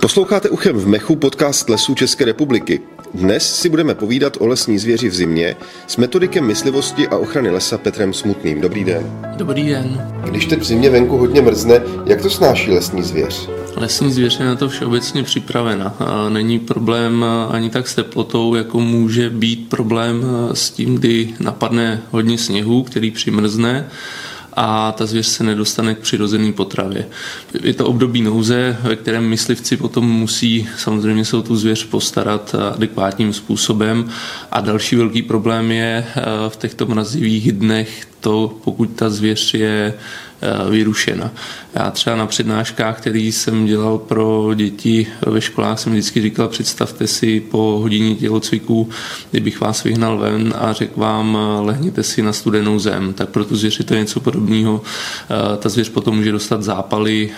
Posloucháte uchem v mechu podcast Lesů České republiky. Dnes si budeme povídat o lesní zvěři v zimě s metodikem myslivosti a ochrany lesa Petrem Smutným. Dobrý den. Dobrý den. Když teď v zimě venku hodně mrzne, jak to snáší lesní zvěř? Lesní zvěř je na to všeobecně připravena. Není problém ani tak s teplotou, jako může být problém s tím, kdy napadne hodně sněhu, který přimrzne a ta zvěř se nedostane k přirozené potravě. Je to období nouze, ve kterém myslivci potom musí samozřejmě se o tu zvěř postarat adekvátním způsobem a další velký problém je eh, v těchto mrazivých dnech to, pokud ta zvěř je vyrušena. Já třeba na přednáškách, který jsem dělal pro děti ve školách, jsem vždycky říkal, představte si po hodině tělocviku, kdybych vás vyhnal ven a řekl vám, eh, lehněte si na studenou zem, tak pro tu zvěř je to něco podobného. Eh, ta zvěř potom může dostat zápaly,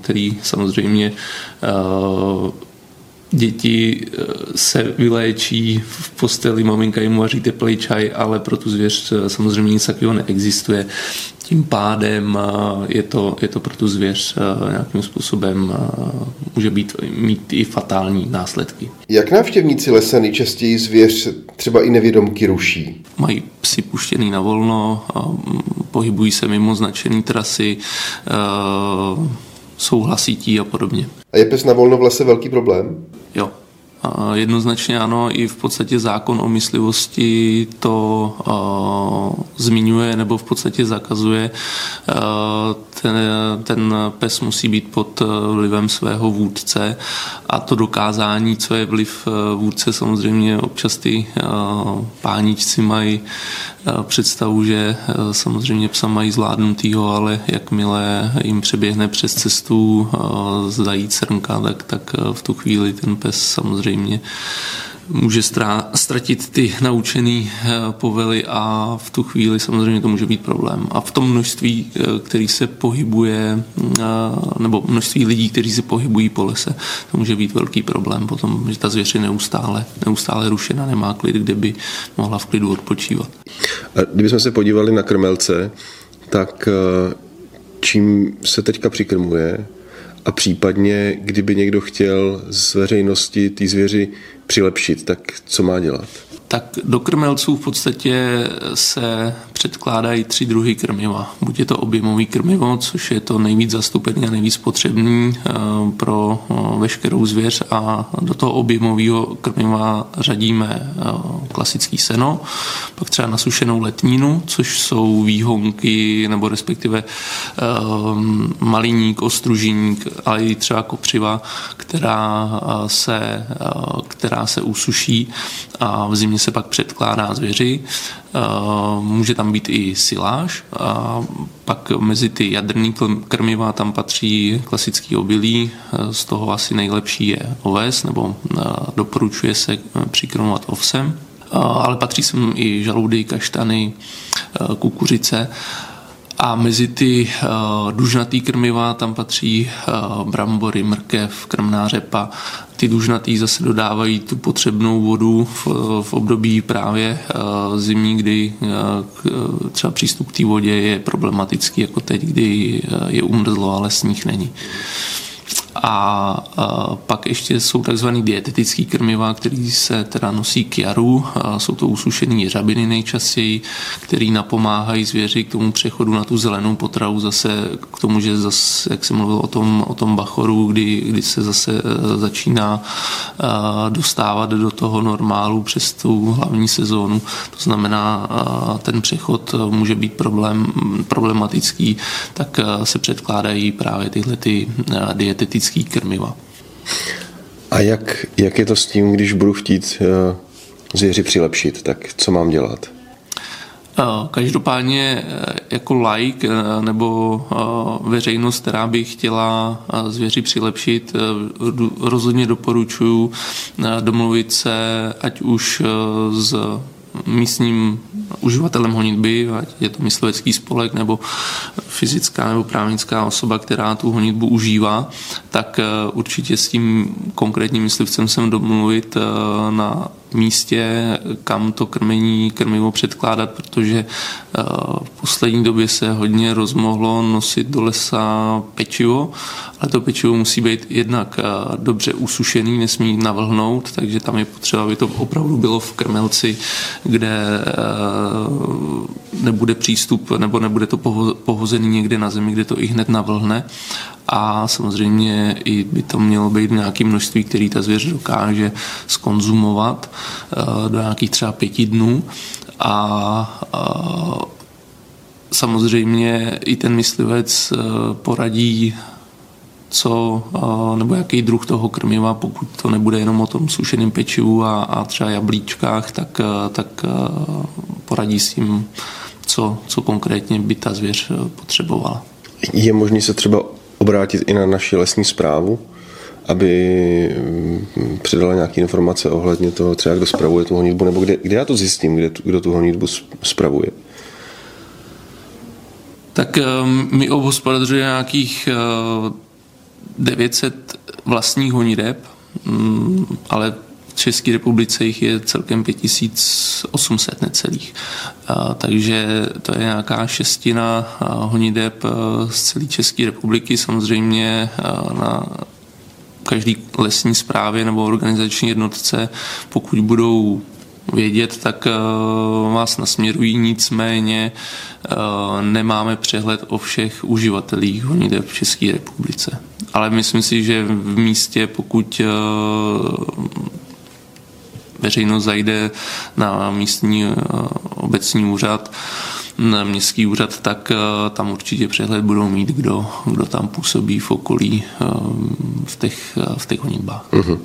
který samozřejmě děti se vyléčí v posteli, maminka jim vaří teplý čaj, ale pro tu zvěř samozřejmě nic takového neexistuje tím pádem je to, je to pro tu zvěř nějakým způsobem může být, mít i fatální následky. Jak návštěvníci lesa nejčastěji zvěř třeba i nevědomky ruší? Mají psy puštěný na volno, pohybují se mimo značené trasy, jsou hlasití a podobně. A je pes na volno v lese velký problém? Jo, Jednoznačně ano, i v podstatě zákon o myslivosti to uh, zmiňuje nebo v podstatě zakazuje. Uh, ten, ten pes musí být pod vlivem svého vůdce a to dokázání, co je vliv vůdce, samozřejmě občas ty uh, páničci mají představu, že samozřejmě psa mají zvládnutýho, ale jakmile jim přeběhne přes cestu zdají crnka, tak, tak v tu chvíli ten pes samozřejmě může ztratit ty naučené eh, povely a v tu chvíli samozřejmě to může být problém. A v tom množství, eh, který se pohybuje, eh, nebo množství lidí, kteří se pohybují po lese, to může být velký problém potom, že ta zvěř je neustále, neustále rušena, nemá klid, kde by mohla v klidu odpočívat. A kdybychom se podívali na krmelce, tak čím se teďka přikrmuje a případně, kdyby někdo chtěl z veřejnosti té zvěři přilepšit, tak co má dělat? Tak do krmelců v podstatě se předkládají tři druhy krmiva. Buď je to objemový krmivo, což je to nejvíc zastupený a nejvíc potřebný eh, pro eh, veškerou zvěř a do toho objemového krmiva řadíme eh, klasický seno, pak třeba nasušenou letnínu, což jsou výhonky nebo respektive maliník, ostružiník, ale i třeba kopřiva, která se, která se usuší a v zimě se pak předkládá zvěři. Eh, může tam být i siláž a pak mezi ty jadrný krmiva tam patří klasický obilí, eh, z toho asi nejlepší je oves, nebo eh, doporučuje se přikrmovat ovsem. Ale patří sem i žaludy, kaštany, kukuřice a mezi ty uh, dužnatý krmiva tam patří uh, brambory, mrkev, krmná řepa. Ty dužnatý zase dodávají tu potřebnou vodu v, v období právě uh, zimní, kdy uh, třeba přístup k té vodě je problematický, jako teď, kdy uh, je umrzlo, ale sníh není. A pak ještě jsou takzvaný dietetický krmiva, který se teda nosí k jaru. Jsou to usušené jeřabiny nejčastěji, který napomáhají zvěři k tomu přechodu na tu zelenou potravu, zase k tomu, že zase, jak jsem mluvil o tom, o tom bachoru, kdy, kdy se zase e, začíná e, dostávat do toho normálu přes tu hlavní sezónu. To znamená, e, ten přechod může být problém, problematický, tak se předkládají právě tyhle ty dietetické klasický krmiva. A jak, jak je to s tím, když budu chtít uh, zvěři přilepšit, tak co mám dělat? Eh, každopádně eh, jako like nebo veřejnost, která by chtěla zvěři přilepšit, rozhodně doporučuji domluvit se ať už s místním uživatelem honitby, ať je to myslivecký spolek nebo fyzická nebo právnická osoba, která tu honitbu užívá, tak určitě s tím konkrétním myslivcem jsem domluvit na místě, kam to krmení, krmivo předkládat, protože eh, v poslední době se hodně rozmohlo nosit do lesa pečivo, ale to pečivo musí být jednak eh, dobře usušený, nesmí navlhnout, takže tam je potřeba, aby to opravdu bylo v krmelci, kde eh, nebude přístup nebo nebude to pohozený někde na zemi, kde to i hned navlhne a samozřejmě i by to mělo být v nějakém množství, který ta zvěř dokáže skonzumovat eh, do nějakých třeba pěti dnů a eh, samozřejmě i ten myslivec eh, poradí co, nebo jaký druh toho krmiva, pokud to nebude jenom o tom sušeném pečivu a, a třeba jablíčkách, tak, tak poradí s tím, co, co konkrétně by ta zvěř potřebovala. Je možné se třeba obrátit i na naši lesní zprávu, aby mm, předala nějaké informace ohledně toho, třeba kdo spravuje tu honitbu, nebo kde, kde já to zjistím, kde, kdo tu honitbu spravuje? Tak ehm, my obhospodařujeme nějakých 900 eh, vlastních honideb, mm, ale České republice jich je celkem 5800 necelých. Takže to je nějaká šestina honideb z celé České republiky. Samozřejmě na každý lesní správě nebo organizační jednotce, pokud budou vědět, tak vás nasměrují, nicméně nemáme přehled o všech uživatelích honideb v České republice. Ale myslím si, že v místě, pokud veřejnost zajde na místní eh, obecní úřad, na městský úřad, tak eh, tam určitě přehled budou mít, kdo, kdo tam působí v okolí eh, v těch, v těch honitbách. Uh-huh.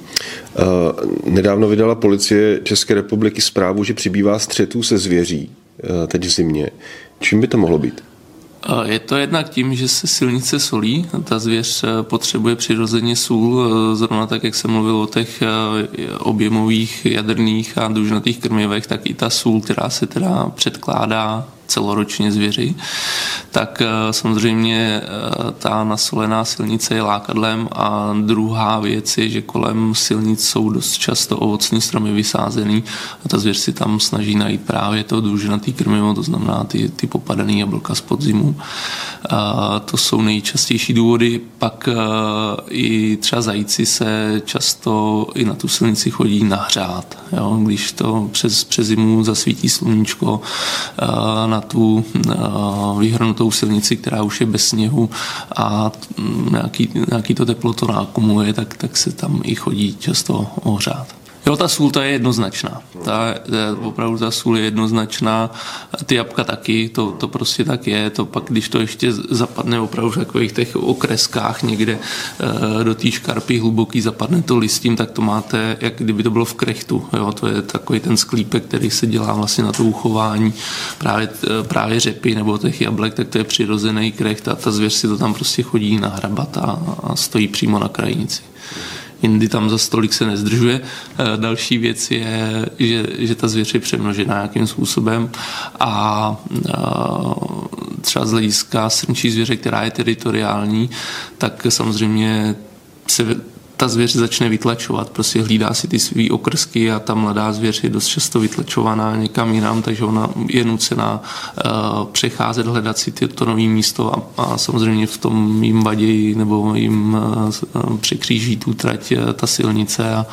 Nedávno vydala policie České republiky zprávu, že přibývá střetů se zvěří teď v zimě. Čím by to mohlo být? Je to jednak tím, že se silnice solí, ta zvěř eh, potřebuje přirozeně sůl, eh, zrovna tak, jak jsem mluvil o těch eh, objemových jadrných a dužnatých krmivech, tak i ta sůl, která se teda předkládá celoročně zvěři, tak eh, samozřejmě eh, ta nasolená silnice je lákadlem a druhá věc je, že kolem silnic jsou dost často ovocní stromy vysázený a ta zvěř si tam snaží najít právě to družinatý krmivo, to znamená ty, ty popadaný jablka z podzimu. A to jsou nejčastější důvody. Pak eh, i třeba zajíci se často i na tu silnici chodí nahřát. Jo? Když to přes, přes zimu zasvítí sluníčko na tu vyhrnutou silnici, která už je bez sněhu a nějaký, nějaký to teplo to nákumuje, tak, tak se tam i chodí často ohřát. Jo, ta sůl ta je jednoznačná. Ta, opravdu ta sůl je jednoznačná. Ty jabka taky, to, to prostě tak je. To pak, když to ještě zapadne opravdu v takových těch okreskách někde e, do té škarpy hluboký, zapadne to listím, tak to máte, jak kdyby to bylo v krechtu. Jo, to je takový ten sklípek, který se dělá vlastně na to uchování právě, e, právě řepy nebo těch jablek, tak to je přirozený krecht a ta zvěř si to tam prostě chodí nahrabat a, a stojí přímo na krajnici jindy tam za stolik se nezdržuje. Eh, další věc je, že, že ta zvěř je přemnožená nějakým způsobem a třeba z hlediska srnčí zvěře, která je teritoriální, tak samozřejmě se ta zvěř začne vytlačovat, prostě hlídá si ty svý okrsky a ta mladá zvěř je dost často vytlačovaná někam jinam, takže ona je nucená uh, přecházet, hledat si to nové místo a, a samozřejmě v tom jim vadí nebo jim uh, překříží tu trať uh, ta silnice a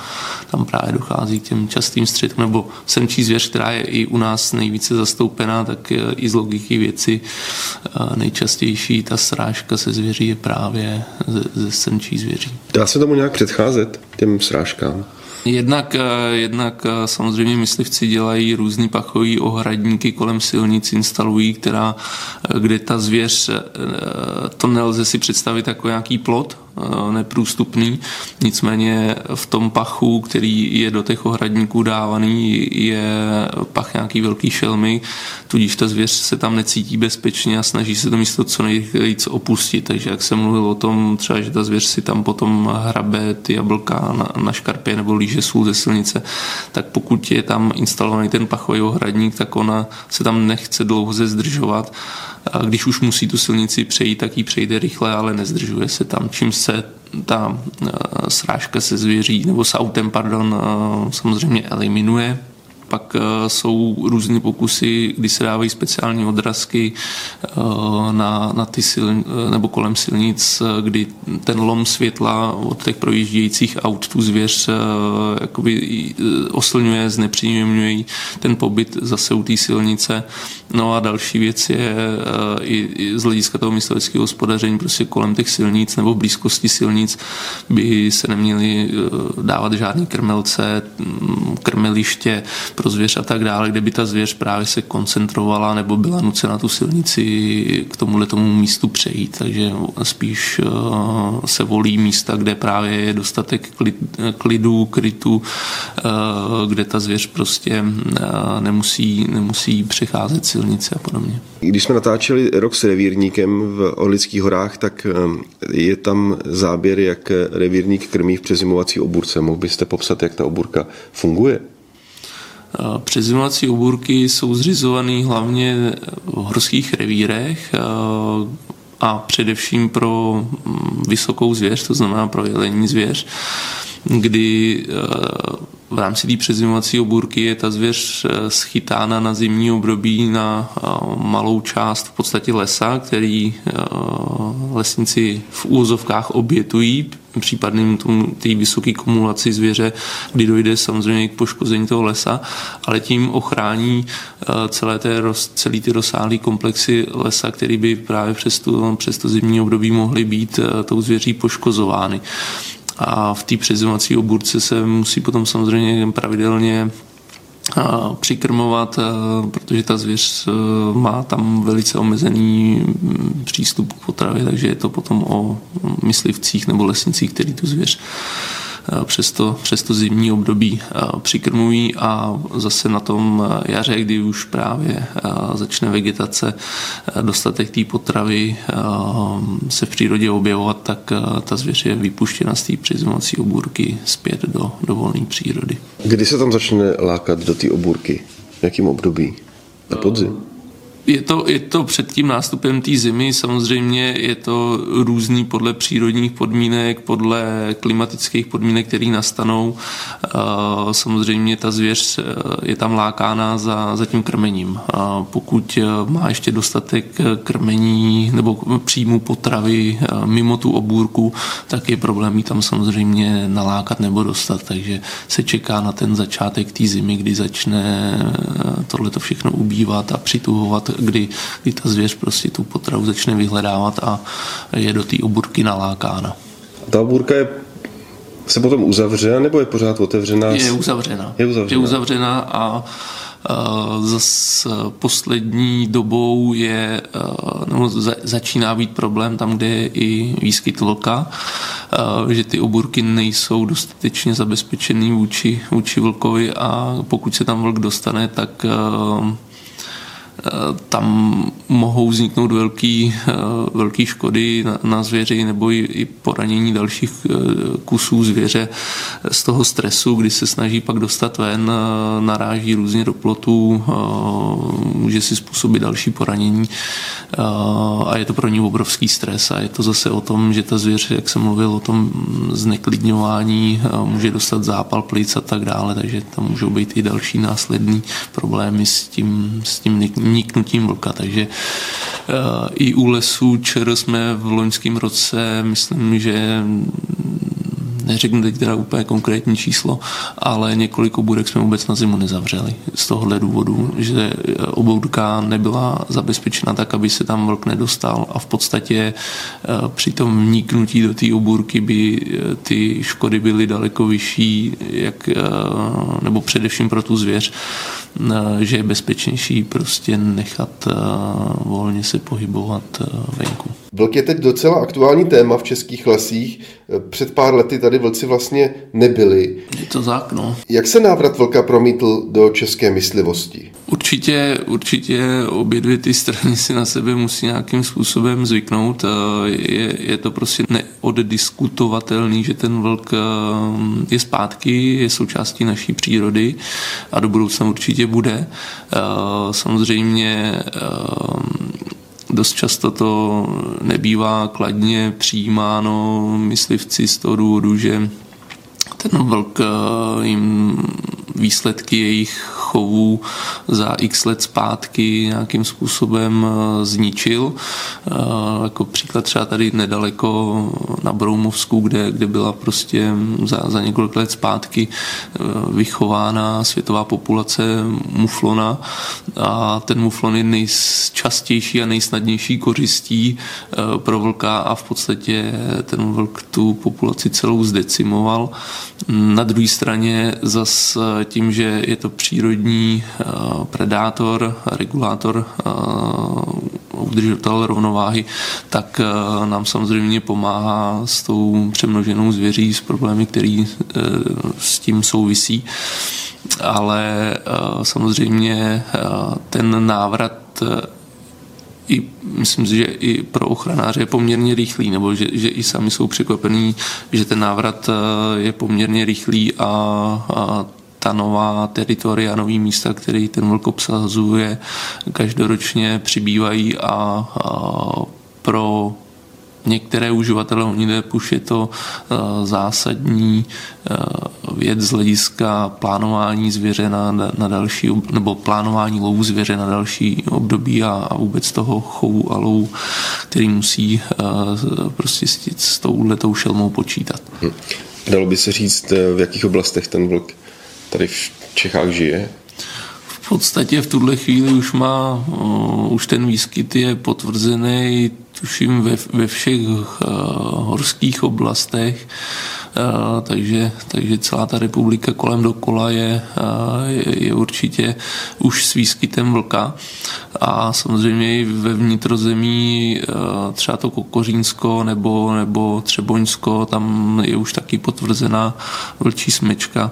tam právě dochází k těm častým střetům, nebo semčí zvěř, která je i u nás nejvíce zastoupená, tak i z logiky věci nejčastější ta srážka se zvěří je právě ze, ze semčí zvěří. Dá se tomu nějak předcházet těm srážkám? Jednak, eh, jednak eh, samozřejmě myslivci dělají různý pachový ohradníky kolem silnic, instalují, která, eh, kde ta zvěř, to nelze si představit jako nějaký plot, neprůstupný. Nicméně v tom pachu, který je do těch ohradníků dávaný, je pach nějaký velký šelmy, tudíž ta zvěř se tam necítí bezpečně a snaží se to místo co nejvíc opustit. Takže jak jsem mluvil o tom, třeba, že ta zvěř si tam potom hrabe ty jablka na, na škarpě nebo líže sůl ze silnice, tak pokud je tam instalovaný ten pachový ohradník, tak ona se tam nechce dlouho zdržovat. A když už musí tu silnici přejít, tak ji přejde rychle, ale nezdržuje se tam, čím se ta eh, srážka se zvěří nebo s autem, pardon, eh, samozřejmě eliminuje. Pak eh, jsou různé pokusy, kdy se dávají speciální odrazky eh, na, na ty sil, eh, nebo kolem silnic, kdy ten lom světla od těch projíždějících aut tu zvěř jakoby oslňuje, znepříjemňuje ten pobyt zase u té silnice. No a další věc je i z hlediska toho mysleckého hospodaření prostě kolem těch silnic nebo blízkosti silnic by se neměly dávat žádné krmelce, mm, krmeliště, pro zvěř a tak dále, kde by ta zvěř právě se koncentrovala nebo byla nucena tu silnici k tomuhle tomu místu přejít. Takže spíš eh, se volí místa, kde právě je dostatek klidu, krytu, eh, kde ta zvěř prostě eh, nemusí, nemusí přecházet silnice a podobně. Když jsme natáčeli rok s revírníkem v Orlických horách, tak je tam záběr, jak revírník krmí v přezimovací oburce. Mohl byste popsat, jak ta oburka funguje? Přezimovací obůrky jsou zřizované hlavně v horských revírech a především pro mm, vysokou zvěř, to znamená pro jelení zvěř, kdy v rámci té přezimovací obůrky je ta zvěř schytána na zimní období na malou část v podstatě lesa, který lesníci v úzovkách obětují případným té vysoké kumulaci zvěře, kdy dojde samozřejmě k poškození toho lesa, ale tím ochrání eh, celé té, celý ty rozsáhlé komplexy lesa, který by právě přes, tu, přes to zimní období mohly být eh, tou zvěří poškozovány. A v té přezimovací oburce se musí potom samozřejmě pravidelně přikrmovat, protože ta zvěř má tam velice omezený mm, přístup k potravě, takže je to potom o myslivcích nebo lesnicích, který tu zvěř přes to, přes to zimní období přikrmují a zase na tom jaře, kdy už právě začne vegetace, dostatek té potravy se v přírodě objevovat, tak ta zvěř je vypuštěna z té přizmovací obůrky zpět do, do volné přírody. Kdy se tam začne lákat do té obůrky? V jakém období? Na podzim? Je to, je to před tím nástupem té zimy, samozřejmě je to různý podle přírodních podmínek, podle klimatických podmínek, které nastanou. Samozřejmě ta zvěř je tam lákána za, za tím krmením. Pokud má ještě dostatek krmení nebo příjmu potravy mimo tu obůrku, tak je problém ji tam samozřejmě nalákat nebo dostat. Takže se čeká na ten začátek té zimy, kdy začne tohle to všechno ubývat a přituhovat kdy, kdy ta zvěř prostě tu potravu začne vyhledávat a je do té oburky nalákána. Ta oburka je se potom uzavře, nebo je pořád otevřená? Je uzavřena. Je uzavřena, je uzavřena a Zas poslední dobou je, nebo začíná být problém tam, kde je i výskyt vlka, že ty oburky nejsou dostatečně zabezpečený vůči, vůči vlkovi a pokud se tam vlk dostane, tak tam mohou vzniknout velký, eh, velký škody na, na zvěři nebo i, i poranění dalších eh, kusů zvěře z toho stresu, kdy se snaží pak dostat ven, eh, naráží různě do plotů, může si způsobit další poranění a je to pro ní obrovský stres a je to zase o tom, že ta zvěř, jak jsem mluvil o tom zneklidňování, může dostat zápal plic a tak dále, takže tam můžou být i další následní problémy s tím, s tím niknutím vlka. Takže eh, i u lesů ČR jsme v loňském roce, myslím, že neřeknu teď teda úplně konkrétní číslo, ale několik obůdek jsme vůbec na zimu nezavřeli z tohohle důvodu, že oboudka nebyla zabezpečena tak, aby se tam vlk nedostal a v podstatě eh, při tom vniknutí do té obůrky by eh, ty škody byly daleko vyšší, jak, nebo především pro tu zvěř, že je bezpečnější prostě nechat volně se pohybovat venku. Vlk je teď docela aktuální téma v českých lesích. Před pár lety tady vlci vlastně nebyli. Je to tak, no. Jak se návrat vlka promítl do české myslivosti? Určitě, určitě obě dvě ty strany si na sebe musí nějakým způsobem zvyknout. Je, je to prostě neoddiskutovatelný, že ten vlk eh, je zpátky, je součástí naší přírody a do budoucna určitě bude. Eh, samozřejmě eh, Dost často to nebývá kladně přijímáno myslivci z toho důvodu, že ten vlk jim výsledky jejich chovů za x let zpátky nějakým způsobem eh, zničil. Eh, jako příklad třeba tady nedaleko na Broumovsku, kde, kde byla prostě za, za několik let zpátky eh, vychována světová populace muflona a ten muflon je nejčastější a nejsnadnější kořistí pro vlka a v podstatě ten vlk tu populaci celou zdecimoval. Na druhé straně zas tím, že je to přírodní eh, predátor, regulátor, eh, udržitel rovnováhy, tak eh, nám samozřejmě pomáhá s tou přemnoženou zvěří, s problémy, které s tím souvisí. Ale samozřejmě ten návrat i, myslím si, že i pro ochranáře je poměrně rychlý, nebo že, že i sami jsou překvapení, že ten návrat je poměrně rychlý a, a ta nová teritoria, nový místa, který ten vlk obsazuje, každoročně přibývají a, a pro některé uživatele honité puš je to zásadní věc z hlediska plánování zvěře na, na další, nebo plánování lovu zvěře na další období a, a vůbec toho chovu a lovu, který musí prostě s, s touhletou šelmou počítat. Hm. Dalo by se říct, v jakých oblastech ten vlk tady v Čechách žije? V podstatě v tuhle chvíli už má, uh, už ten výskyt je potvrzený, tuším, ve, ve všech uh, horských oblastech. Eh, takže, takže celá ta republika kolem dokola je, eh, je, je určitě už s výskytem vlka. A samozřejmě i ve vnitrozemí eh, třeba to Kokořínsko nebo, nebo Třeboňsko, tam je už taky potvrzená vlčí smečka,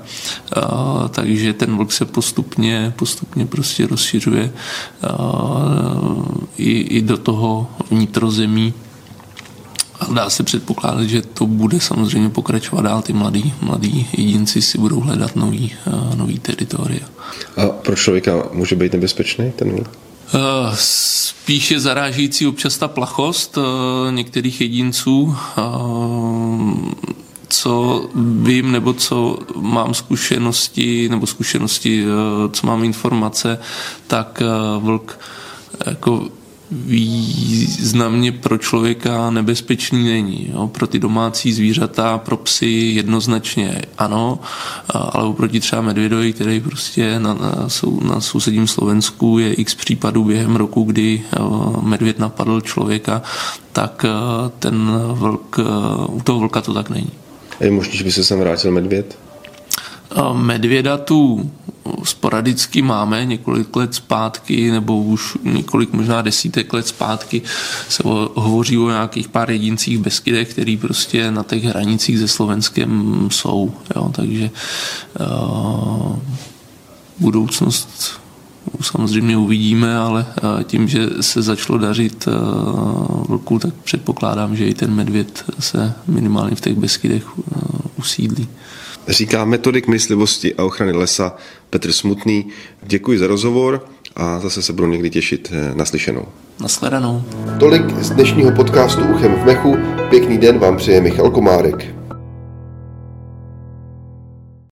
takže ten vlk se postupně, postupně prostě rozšiřuje i, i do toho vnitrozemí a dá se předpokládat, že to bude samozřejmě pokračovat dál. Ty mladí, mladí jedinci si budou hledat nový, uh, nový teritoria. A pro člověka může být nebezpečný ten vlk? Uh, spíše zarážející občas ta plachost uh, některých jedinců. Co vím, nebo co mám zkušenosti, nebo zkušenosti, co mám informace, tak vlk jako významně pro člověka nebezpečný není. Jo. Pro ty domácí zvířata, pro psy jednoznačně ano, ale oproti třeba medvědovi, který prostě na, na, na sousedním Slovensku je x případů během roku, kdy medvěd napadl člověka, tak ten vlk, u toho vlka to tak není. Je možný, že by se sem vrátil medvěd? Medvěda tu sporadicky máme několik let zpátky, nebo už několik možná desítek let zpátky se hovoří o nějakých pár jedincích Beskydech, který prostě na těch hranicích se Slovenskem jsou. Jo, takže uh, budoucnost samozřejmě uvidíme, ale tím, že se začalo dařit vlku, tak předpokládám, že i ten medvěd se minimálně v těch Beskydech usídlí říká metodik myslivosti a ochrany lesa Petr Smutný. Děkuji za rozhovor a zase se budu někdy těšit eh, naslyšenou. Naschledanou. Tolik z dnešního podcastu Uchem v mechu. Pěkný den vám přeje Michal Komárek.